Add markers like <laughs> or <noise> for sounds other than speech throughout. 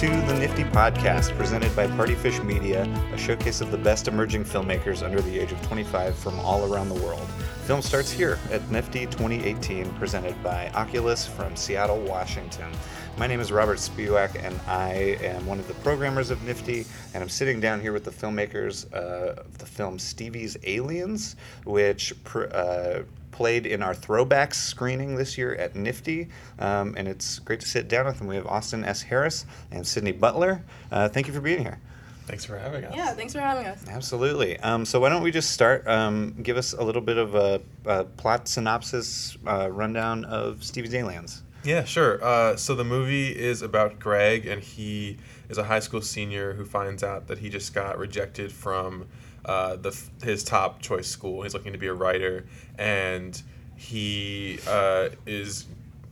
to the NFFTY Podcast, presented by Partyfish Media, a showcase of the best emerging filmmakers under the age of 25 from all around the world. Film starts here at NFFTY 2018, presented by Oculus from Seattle, Washington. My name is Robert Speewack, and I am one of the programmers of NFFTY, and I'm sitting down here with the filmmakers uh, of the film Stevie's Aliens, which pr- uh, played in our throwbacks screening this year at NFFTY, um, and it's great to sit down with them. We have Austin S. Harris and Sidney Butler. Uh, thank you for being here. Thanks for having us. Yeah, thanks for having us. Absolutely. Um, so why don't we just start? Um, give us a little bit of a, a plot synopsis uh, rundown of Stevie's Aliens. Yeah, sure. Uh, so the movie is about Greg, and he is a high school senior who finds out that he just got rejected from uh, the his top choice school. He's looking to be a writer, and he uh, is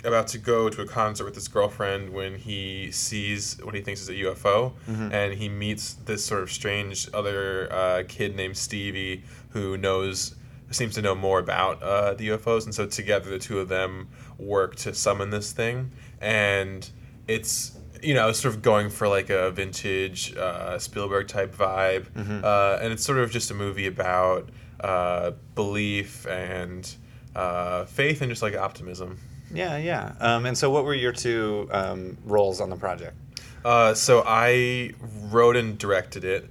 about to go to a concert with his girlfriend when he sees what he thinks is a UFO, Mm-hmm. and he meets this sort of strange other uh, kid named Stevie who knows seems to know more about uh, the UFOs, and so together the two of them work to summon this thing, and it's you know sort of going for like a vintage uh, Spielberg type vibe, uh, and it's sort of just a movie about uh, belief and uh, faith and just like optimism. Yeah, yeah. Um, and so, what were your two um, roles on the project? Uh, so I wrote and directed it.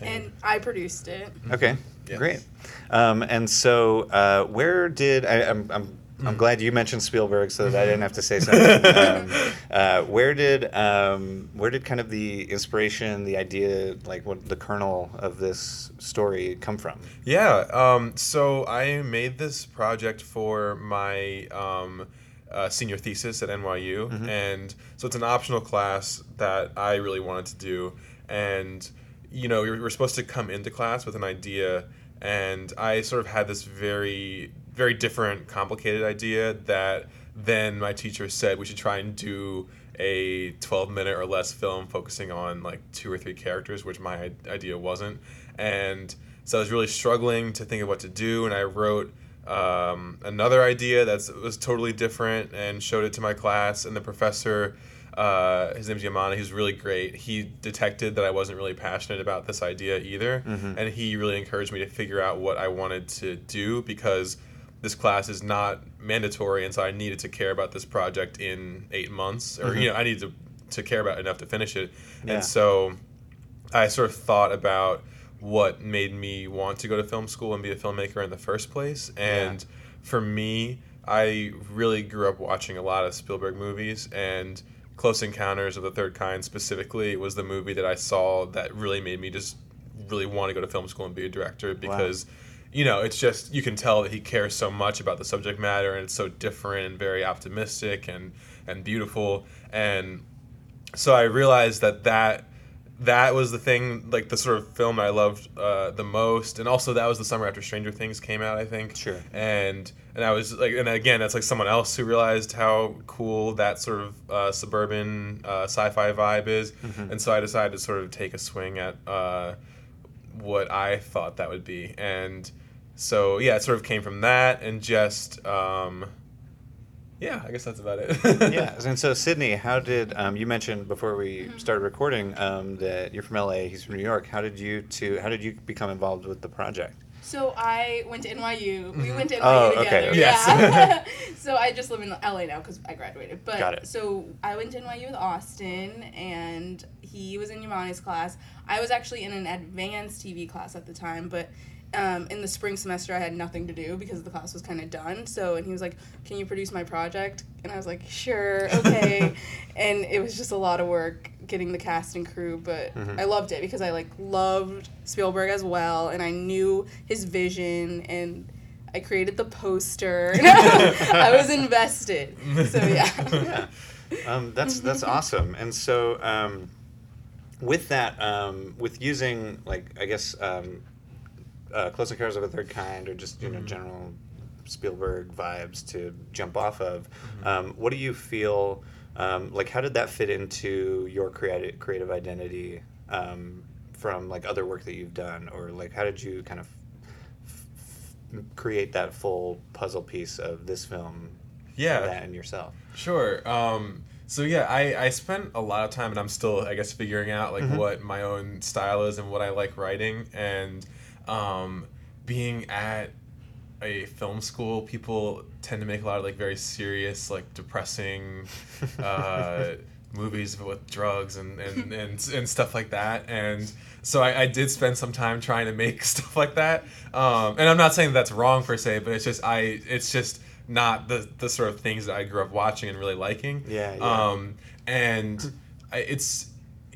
And I produced it. Okay, Yeah. great. Um, and so, uh, where did I, I'm, I'm I'm glad you mentioned Spielberg, so that I didn't have to say <laughs> something. um, uh, where did um, where did kind of the inspiration, the idea, like what the kernel of this story come from? Yeah. Um, so I made this project for my um, uh, senior thesis at NYU, and so it's an optional class that I really wanted to do. And you know, we we're supposed to come into class with an idea, and I sort of had this very, very different, complicated idea that then my teacher said we should try and do a 12 minute or less film focusing on like two or three characters, which my idea wasn't. And so I was really struggling to think of what to do, and I wrote um, another idea that was totally different and showed it to my class. And the professor, uh, his name's Yamana, he's really great. He detected that I wasn't really passionate about this idea either, and he really encouraged me to figure out what I wanted to do because this class is not mandatory, and so I needed to care about this project in eight months, or mm-hmm. you know, I needed to to care about it enough to finish it. Yeah. And so I sort of thought about what made me want to go to film school and be a filmmaker in the first place. And for me, I really grew up watching a lot of Spielberg movies and Close Encounters of the Third Kind specifically was the movie that I saw that really made me just really want to go to film school and be a director because you know it's just you can tell that he cares so much about the subject matter and it's so different and very optimistic and and beautiful. And so I realized that that that was the thing, like the sort of film I loved uh, the most, and also that was the summer after Stranger Things came out, I think. Sure. And and I was like, and again, that's like someone else who realized how cool that sort of uh, suburban uh, sci-fi vibe is, and so I decided to sort of take a swing at uh, what I thought that would be, and so yeah, it sort of came from that, and just. Um, yeah, I guess that's about it. <laughs> yeah. And so, Sidney, how did um, you mentioned before we started recording um, that you're from LA, he's from New York. How did you two? How did you become involved with the project? So I went to NYU. We went to NYU Oh, together. okay. Yes. Yeah. <laughs> <laughs> so I just live in LA now because I graduated. But Got it. so I went to NYU with Austin, and he was in Yamani's class. I was actually in an advanced TV class at the time, but. Um, in the spring semester, I had nothing to do because the class was kind of done. So, and he was like, "Can you produce my project?" And I was like, "Sure, okay." <laughs> and it was just a lot of work getting the cast and crew, but Mm-hmm. I loved it because I like loved Spielberg as well, and I knew his vision, and I created the poster. <laughs> I was invested. So yeah. <laughs> yeah, um, that's that's awesome. And so, um, with that, um, with using like I guess um, uh, Close Encounters of a Third Kind, or just you know general Spielberg vibes to jump off of, um, what do you feel? Um, like, how did that fit into your creative creative identity um, from like other work that you've done, or like how did you kind of f- f- create that full puzzle piece of this film? Yeah. that and yourself. Sure. Um, so yeah, I, I spent a lot of time, and I'm still, I guess, figuring out like Mhm. what my own style is and what I like writing. And um, being at a film school, people tend to make a lot of like very serious, like depressing uh, <laughs> movies with drugs and, and, and, and stuff like that. And so I, I did spend some time trying to make <laughs> stuff like that. Um, and I'm not saying that's wrong per se, but it's just I it's just not the the sort of things that I grew up watching and really liking. Yeah, yeah. Um, and I, it's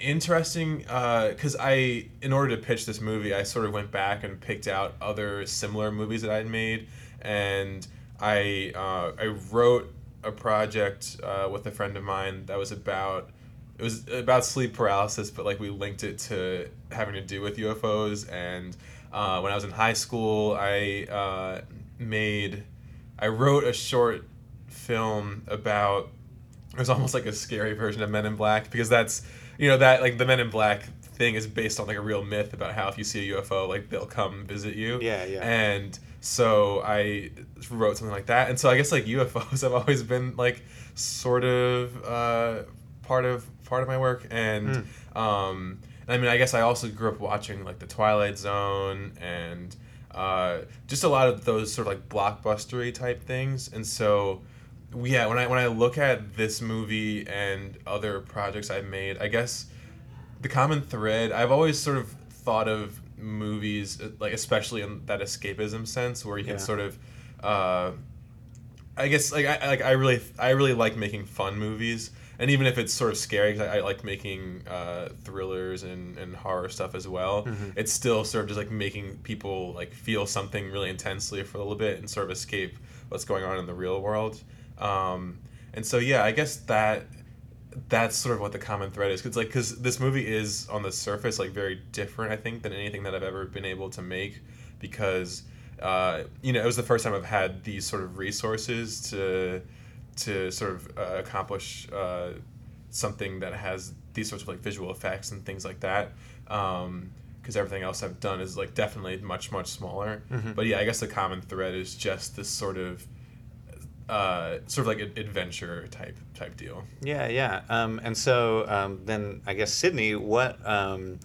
interesting because I, in order to pitch this movie, I sort of went back and picked out other similar movies that I'd made, and I uh, I wrote a project uh, with a friend of mine that was about it was about sleep paralysis, but like we linked it to having to do with UFOs. And uh, when I was in high school, I uh, made I wrote a short film about it was almost like a scary version of Men in Black because that's you know that like the Men in Black thing is based on like a real myth about how if you see a UFO like they'll come visit you. Yeah, yeah. And so I wrote something like that, and so I guess like UFOs <laughs> have always been like sort of uh, part of part of my work, and um, I mean I guess I also grew up watching like the Twilight Zone and uh, just a lot of those sort of like blockbustery type things, and so yeah when I when I look at this movie and other projects I've made, I guess the common thread I've always sort of thought of movies uh, like especially in that escapism sense where you can Yeah. sort of uh, I guess like I like I really I really like making fun movies and even if it's sort of scary 'cause I, I like making uh, thrillers and, and horror stuff as well Mhm. it's still sort of just like making people like feel something really intensely for a little bit and sort of escape what's going on in the real world um, and so yeah I guess that that's sort of what the common thread is. Cause like, cause this movie is on the surface like very different, I think, than anything that I've ever been able to make, because uh, you know it was the first time I've had these sort of resources to to sort of uh, accomplish uh, something that has these sorts of like visual effects and things like that. Because everything else I've done is like definitely much much smaller. Mhm. But yeah, I guess the common thread is just this sort of uh, sort of like an adventure type type deal. Yeah, yeah. Um, and so um, then I guess Sidney, what um,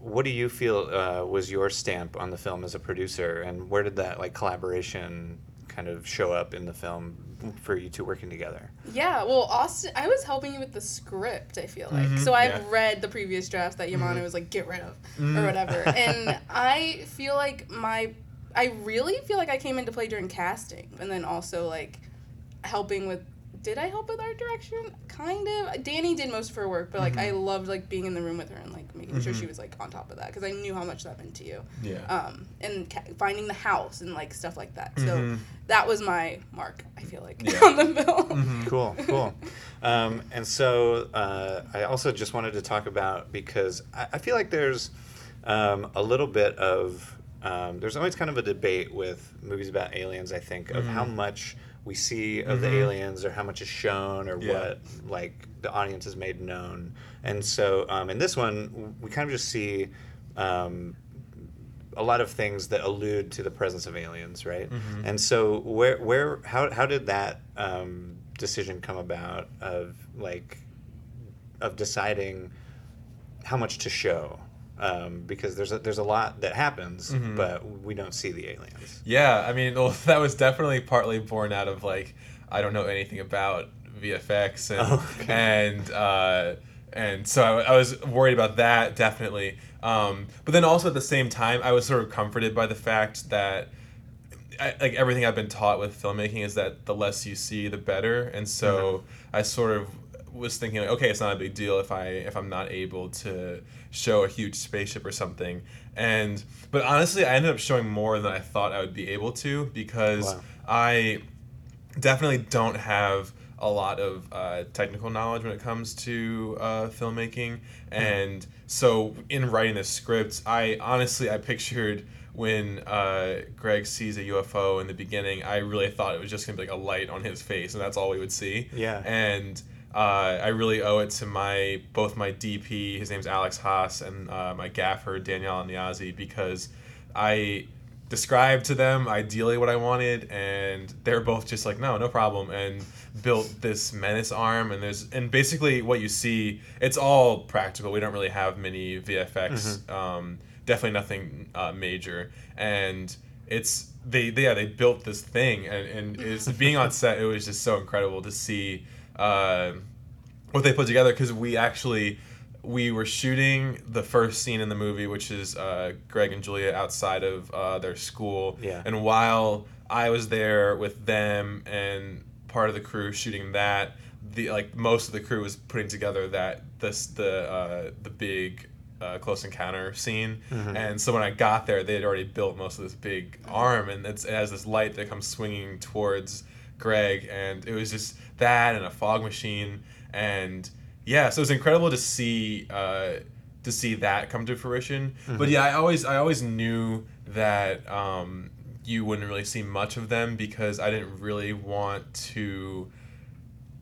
what do you feel uh, was your stamp on the film as a producer, and where did that like collaboration kind of show up in the film for you two working together? Yeah, well, Austin, I was helping you with the script. I feel like Mhm, so. I've yeah. read the previous drafts that Yamano was like, "Get rid of" Mhm. or whatever, <laughs> and I feel like my, I really feel like I came into play during casting, and then also like helping with. Did I help with art direction? Kind of. Danny did most of her work, but like I loved like being in the room with her and like making sure Mhm. she was like on top of that because I knew how much that meant to you. Yeah. Um, and ca- finding the house and like stuff like that. So Mhm. that was my mark. I feel like Yeah. <laughs> on the film. Mhm. Cool, cool. Um, and so uh, I also just wanted to talk about because I, I feel like there's um, a little bit of um, there's always kind of a debate with movies about aliens. I think of how Mhm. much we see of the Mhm. aliens or how much is shown or Yeah. what like the audience is made known. And so um, in this one, we kind of just see. Um, a lot of things that allude to the presence of aliens, right? Mhm. And so, where, where, how, how did that um, decision come about of like, of deciding how much to show? Um, because there's a, there's a lot that happens, Mhm. but we don't see the aliens. Yeah, I mean, well, <laughs> that was definitely partly born out of like I don't know anything about VFX and Oh, <laughs> okay. and uh, and so I, I was worried about that definitely. Um, but then also at the same time, I was sort of comforted by the fact that I, like everything I've been taught with filmmaking is that the less you see, the better. And so I sort of was thinking, like, okay, it's not a big deal if I if I'm not able to show a huge spaceship or something. And but honestly, I ended up showing more than I thought I would be able to because Wow. I definitely don't have a lot of uh, technical knowledge when it comes to uh, filmmaking and so in writing the script i honestly i pictured when uh, greg sees a ufo in the beginning i really thought it was just going to be like a light on his face and that's all we would see Yeah. and uh, I really owe it to my both my DP, his name's Alex Haas, and uh, my gaffer Danielle Niazi because I described to them ideally what I wanted, and they're both just like, no, no problem, and built this menace arm. And there's and basically what you see, it's all practical. We don't really have many VFX. Um, definitely nothing uh, major, and it's they, they yeah they built this thing, and and it's being on <laughs> set. It was just so incredible to see. Uh, what they put together because we actually we were shooting the first scene in the movie, which is uh, Greg and Julia outside of uh, their school. Yeah. And while I was there with them and part of the crew shooting that, the like most of the crew was putting together that this the uh, the big. Uh, close encounter scene, and so when I got there, they had already built most of this big arm, and it's, it has this light that comes swinging towards Greg, and it was just that and a fog machine, and yeah, so it's incredible to see uh, to see that come to fruition. But yeah, I always I always knew that um, you wouldn't really see much of them because I didn't really want to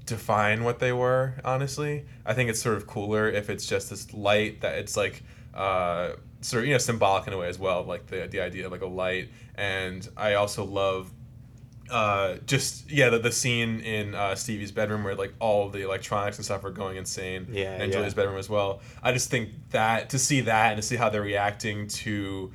define what they were. Honestly, I think it's sort of cooler if it's just this light that it's like. Uh, sort of you know symbolic in a way as well like the, the idea of like a light and i also love uh, just yeah, the, the scene in uh, Stevie's bedroom where like all the electronics and stuff are going insane. Yeah, and yeah. Julia's bedroom as well. I just think that to see that and to see how they're reacting to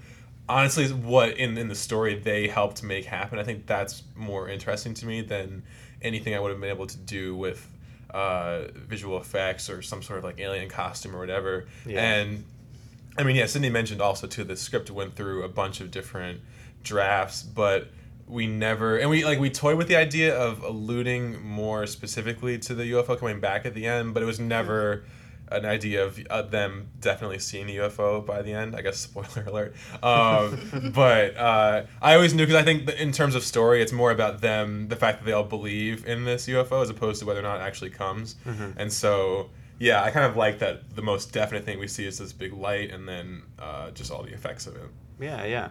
honestly what in in the story they helped make happen. I think that's more interesting to me than anything I would have been able to do with uh, visual effects or some sort of like alien costume or whatever. Yeah. And I mean, yeah, Sidney mentioned also too the script went through a bunch of different drafts, but we never and we like we toyed with the idea of alluding more specifically to the UFO coming back at the end, but it was never an idea of uh, them definitely seeing the UFO by the end. I guess <laughs> spoiler alert. Um, <laughs> but uh, I always knew because I think in terms of story, it's more about them, the fact that they all believe in this UFO as opposed to whether or not it actually comes. And so yeah, I kind of like that. The most definite thing we see is this big light, and then uh, just all the effects of it. Yeah, yeah.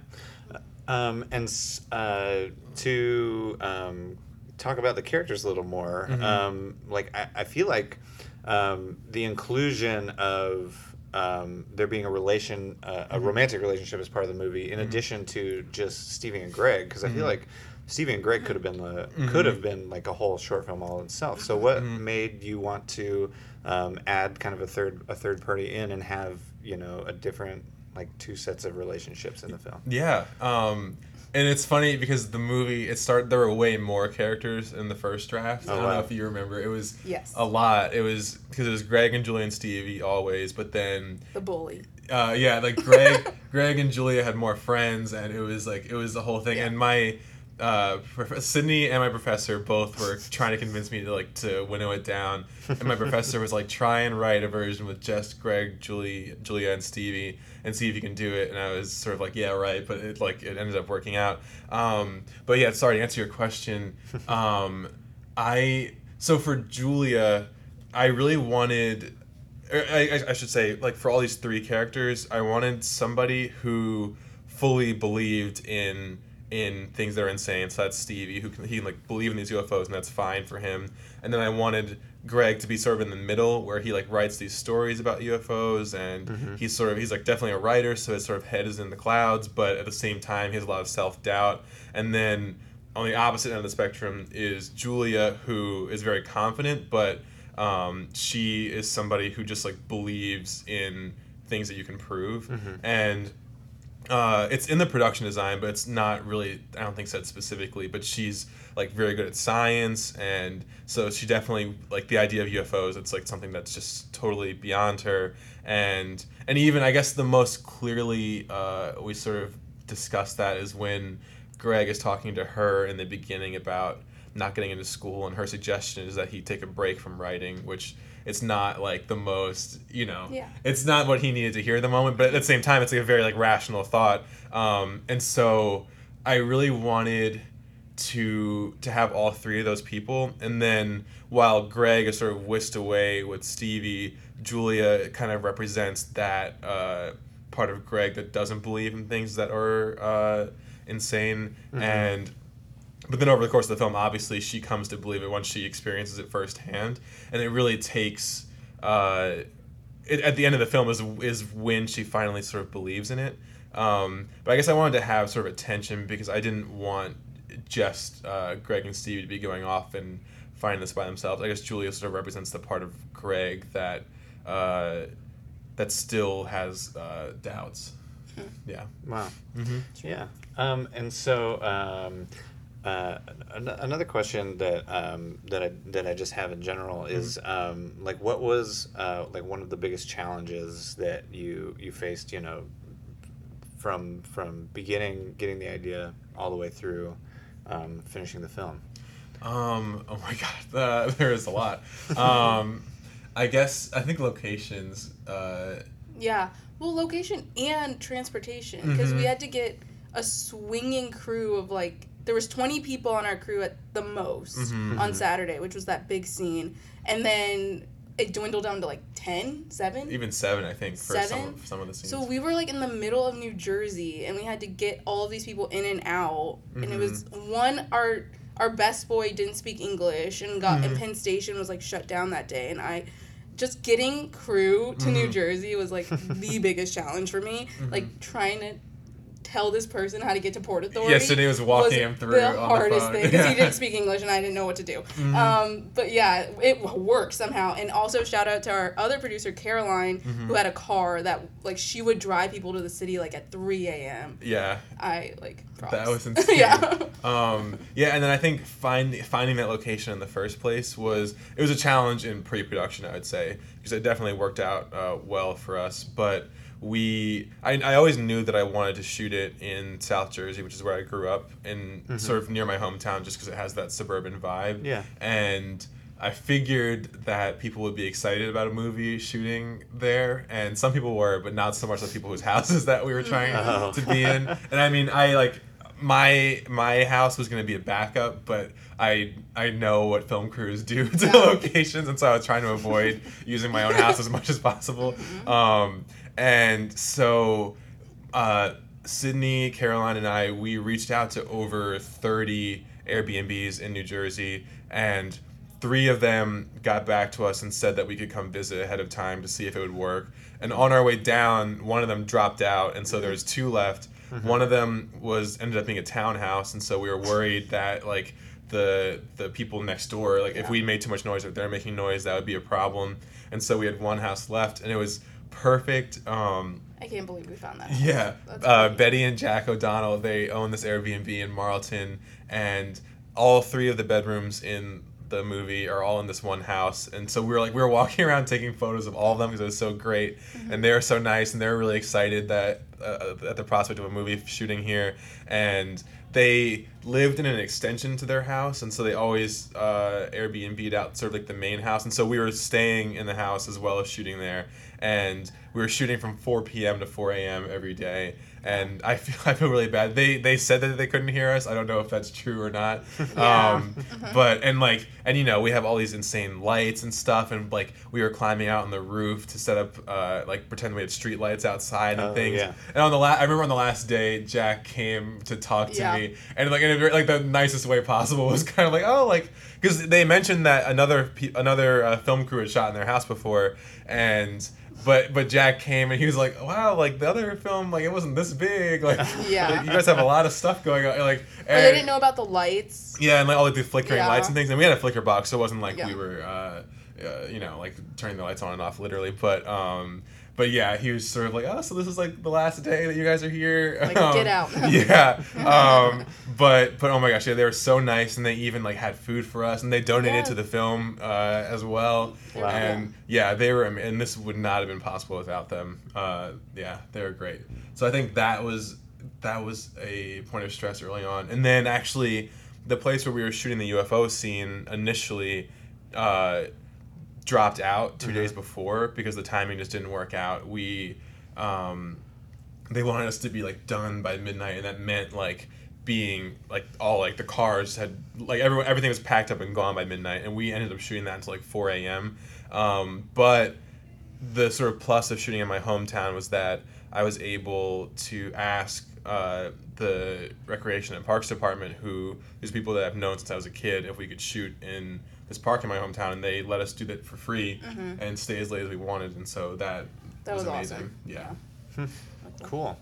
Um, and uh, to um, talk about the characters a little more, Mm-hmm. um, like I, I feel like um, the inclusion of um, there being a relation, uh, Mm-hmm. a romantic relationship as part of the movie, in addition to just Stevie and Greg, because I feel like Stevie and Greg could have been the could have been like a whole short film all itself. So what made you want to um, add kind of a third a third party in and have you know a different like two sets of relationships in the film? Yeah, um, and it's funny because the movie it started. There were way more characters in the first draft. I Oh, don't wow. know if you remember. It was Yes. a lot. It was because it was Greg and Julia and Stevie always, but then The bully. uh, yeah, like Greg, <laughs> Greg and Julia had more friends, and it was like it was the whole thing. Yeah. And my uh, Sidney and my professor both were trying to convince me to like to winnow it down. And my professor was like, try and write a version with just Greg, Julie, Julia, and Stevie, and see if you can do it. And I was sort of like, yeah, right. But it like it ended up working out. Um, but yeah, sorry to answer your question. Um, I so for Julia, I really wanted I, I- I should say, like for all these three characters, I wanted somebody who fully believed in in things that are insane. So that's Stevie, who can he can like believe in these UFOs, and that's fine for him. And then I wanted Greg to be sort of in the middle, where he like writes these stories about UFOs, and he's sort of he's like definitely a writer, so his sort of head is in the clouds, but at the same time he has a lot of self doubt. And then on the opposite end of the spectrum is Julia, who is very confident, but um, she is somebody who just like believes in things that you can prove and uh, it's in the production design but it's not really i don't think said specifically but she's like very good at science and so she definitely like the idea of ufos it's like something that's just totally beyond her and and even i guess the most clearly uh, we sort of discuss that is when greg is talking to her in the beginning about not getting into school and her suggestion is that he take a break from writing which it's not like the most you know Yeah. it's not what he needed to hear at the moment but at the same time it's like a very like rational thought. Um, and so i really wanted to to have all three of those people. And then while greg is sort of whisked away with stevie julia kind of represents that uh, part of greg that doesn't believe in things that are uh, insane. And but then over the course of the film, obviously she comes to believe it once she experiences it firsthand, and it really takes. Uh, it, at the end of the film is is when she finally sort of believes in it. Um, but I guess I wanted to have sort of a tension because I didn't want just uh, Greg and Stevie to be going off and finding this by themselves. I guess Julia sort of represents the part of Greg that uh, that still has uh, doubts. Yeah. Wow. Mm-hmm. Yeah. Um, and so um, uh, an- another question that um, that I that I just have in general is um, like what was uh, like one of the biggest challenges that you you faced you know from from beginning getting the idea all the way through um, finishing the film. Um, oh my <laughs> god, uh, there is a lot. Um, I guess I think locations. Uh, Yeah. Well, location and transportation because we Mhm. had to get a swinging crew of like there was 20 people on our crew at the most Mhm. on mm-hmm. Saturday, which was that big scene. And then it dwindled down to like 10, 7. even seven, I think, for some of, some of the scenes. So we were like in the middle of New Jersey and we had to get all of these people in and out. And it was mm-hmm. one our our best boy didn't speak English and got in mm-hmm. Penn Station was like shut down that day and I just getting crew to New Jersey was like the <laughs> biggest challenge for me. Like trying to tell this person how to get to Port Authority. Yeah, Sidney was walking him through the the hardest phone. thing because he <laughs> didn't speak English and I didn't know what to do. Um, but yeah, it worked somehow. And also shout out to our other producer Caroline, Mm-hmm. who had a car that like she would drive people to the city like at three a.m. yeah, I like props. that was <laughs> insane. yeah. um, yeah, and then I think find, finding that location in the first place was it was a challenge in pre-production, I would say, because it definitely worked out uh, well for us. But we, I, I always knew that I wanted to shoot it in South Jersey, which is where I grew up, and sort of near my hometown, just because it has that suburban vibe. Yeah. and. I figured that people would be excited about a movie shooting there, and some people were, but not so much the people whose <laughs> houses that we were trying Oh. <laughs> to be in. And I mean, I like my my house was going to be a backup, but I I know what film crews do <laughs> to locations, and so I was trying to avoid using my own house as much as possible. Um, and so, uh, Sidney, Caroline, and I we reached out to over thirty Airbnbs in New Jersey, and three of them got back to us and said that we could come visit ahead of time to see if it would work. And on our way down, one of them dropped out, and so there was two left. One of them was ended up being a townhouse, and so we were worried that like the the people next door, like if we made too much noise or if they're making noise, that would be a problem. And so we had one house left, and it was perfect. Um, I can't believe we found that. yeah, uh. Betty and Jack O'Donnell they own this Airbnb in Marlton, and all three of the bedrooms in the movie are all in this one house. And so we were like we were walking <laughs> around taking photos of all of them because it was so great, Mm-hmm. and they were so nice, and they were really excited that uh, at the prospect of a movie shooting here, and they lived in an extension to their house, and so they always uh, Airbnb'd out sort of like the main house, and so we were staying in the house as well as shooting there, and we were shooting from 4 p.m. to 4 a.m. every day, and I feel <laughs> I feel really bad. They they said that they couldn't hear us. I don't know if that's true or not. <laughs> Yeah. Um, <laughs> but and like and you know we have all these insane lights and stuff, and like we were climbing out on the roof to set up uh, like pretend we had street lights outside and Oh, things. yeah. And on the last I remember on the last day, Jack came to talk to Yeah. me, and like in a very, like the nicest way possible was kind of like oh like because they mentioned that another pe- another uh, film crew had shot in their house before, and but but Jack came and he was like wow like the other film like it wasn't this big like <laughs> Yeah. you guys have a lot of stuff going on like Or they didn't know about the lights. yeah, and like all like the flickering Yeah. lights and things, and we had a flicker box, so it wasn't like Yeah. we were, uh, uh, you know, like turning the lights on and off literally. But, um, but yeah, he was sort of like, oh, so this is like the last day that you guys are here. Like, Um, get out. <laughs> yeah. Um, but but oh my gosh, yeah, they were so nice, and they even like had food for us, and they donated Yeah. to the film uh, as well. Wow. And yeah, they were, and this would not have been possible without them. Uh, yeah, they were great. So I think that was that was a point of stress early on, and then actually the place where we were shooting the UFO scene initially uh, dropped out 2 days before because the timing just didn't work out. We um, they wanted us to be like done by midnight, and that meant like being like all like the cars had like everyone everything was packed up and gone by midnight, and we ended up shooting that until like four a.m. Um, but the sort of plus of shooting in my hometown was that I was able to ask uh, the recreation and parks department, who these people that I've known since I was a kid, if we could shoot in this park in my hometown, and they let us do that for free and stay as late as we wanted, and so that, Mm-hmm. That was amazing. awesome. Yeah. Cool.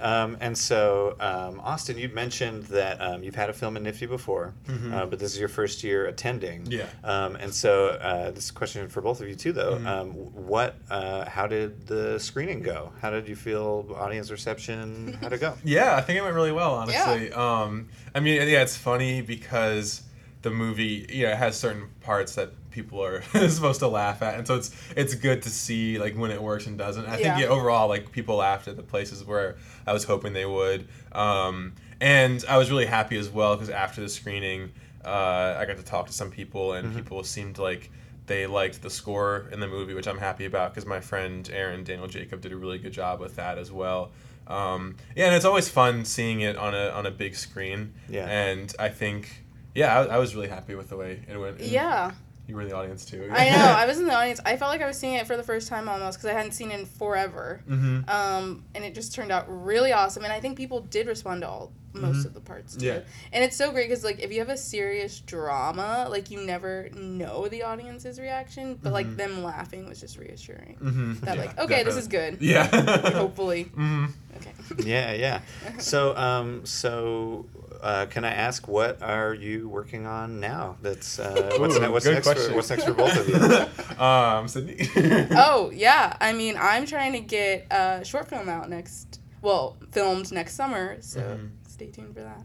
Um, and so, um, Austin, you mentioned that um, you've had a film in NFFTY before, uh, but this is your first year attending. Yeah. Um, and so, uh, this question for both of you too, though. Mm-hmm. Um, what? Uh, how did the screening go? How did you feel? Audience reception? How'd it go? <laughs> Yeah, I think it went really well, honestly. Um, I mean, yeah, it's funny because the movie, yeah, it has certain parts that people are <laughs> supposed to laugh at, and so it's it's good to see like when it works and doesn't. I think Yeah. yeah, overall, like people laughed at the places where I was hoping they would, um, and I was really happy as well because after the screening, uh, I got to talk to some people, and people seemed like they liked the score in the movie, which I'm happy about because my friend Aaron Daniel Jacob did a really good job with that as well. Um, yeah, and it's always fun seeing it on a on a big screen. Yeah. And I think, yeah, I, I was really happy with the way it went. and Yeah. You were in the audience too. I know. I was <laughs> in the audience. I felt like I was seeing it for the first time almost because I hadn't seen it in forever. Mhm. Um, and it just turned out really awesome. And I think people did respond to all most of the parts too. Yeah. And it's so great because like if you have a serious drama, like you never know the audience's reaction, but like them laughing was just reassuring. Mhm. That Yeah, like okay, this is good. Yeah. Hopefully. <laughs> hmm Okay. yeah, yeah. <laughs> So, um, so. Uh, can I ask what are you working on now? That's uh, <laughs> what's, Ooh, ne- what's good next for what's next for both of you? <laughs> um, Sidney. <laughs> oh yeah, I mean I'm trying to get a short film out next. Well, filmed next summer, so Mhm. stay tuned for that.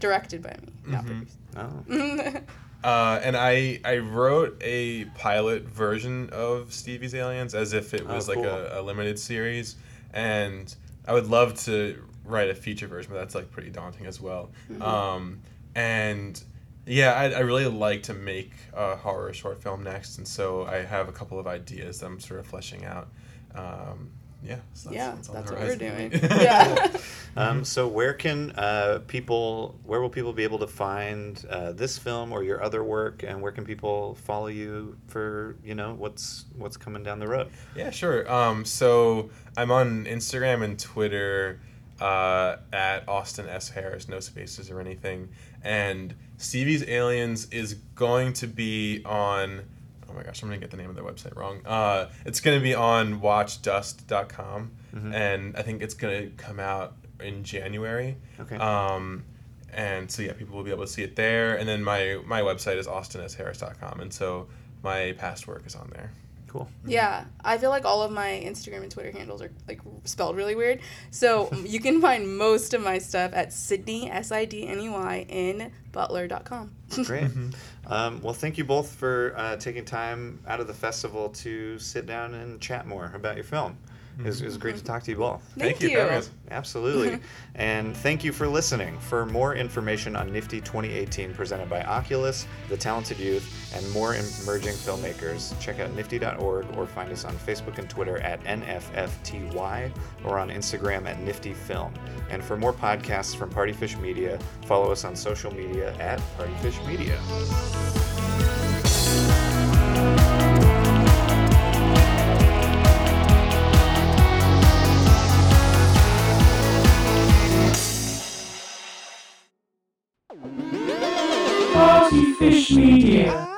Directed by me, not Mhm. Oh. Uh, and I I wrote a pilot version of Stevie's Aliens as if it Oh, was like a, a limited series, and I would love to write a feature version, but that's like pretty daunting as well. Um, and yeah, I, I really like to make a horror short film next, and so I have a couple of ideas that I'm sort of fleshing out. Um, yeah, so that's, yeah, that's, that's what we're doing. <laughs> yeah. <laughs> Um, <laughs> so where can uh, people, where will people be able to find uh, this film or your other work, and where can people follow you for you know what's what's coming down the road? Yeah, sure. Um, so I'm on Instagram and Twitter uh, at Austin S Harris, no spaces or anything. And Stevie's Aliens is going to be on. Oh my gosh, I'm gonna get the name of their website wrong. Uh, it's gonna be on WatchDust.com, and I think it's gonna come out in January. Okay. Um, and so yeah, people will be able to see it there. And then my my website is austinSharris.com, and so my past work is on there. Cool. Yeah, I feel like all of my Instagram and Twitter handles are like spelled really weird. So <laughs> you can find most of my stuff at Sidney S I D N E Y in Butler.com. <laughs> Great. Um, well, thank you both for uh, taking time out of the festival to sit down and chat more about your film. It was, it was great to talk to you both. Thank, Thank you. you. Absolutely. <laughs> and thank you for listening. For more information on NFFTY 2018 presented by Oculus, The Talented Youth, and more emerging filmmakers, check out nffty.org or find us on Facebook and Twitter at NFFTY or on Instagram at Nifty Film. And for more podcasts from Partyfish Media, follow us on social media at Partyfish Media. Partyfish Media.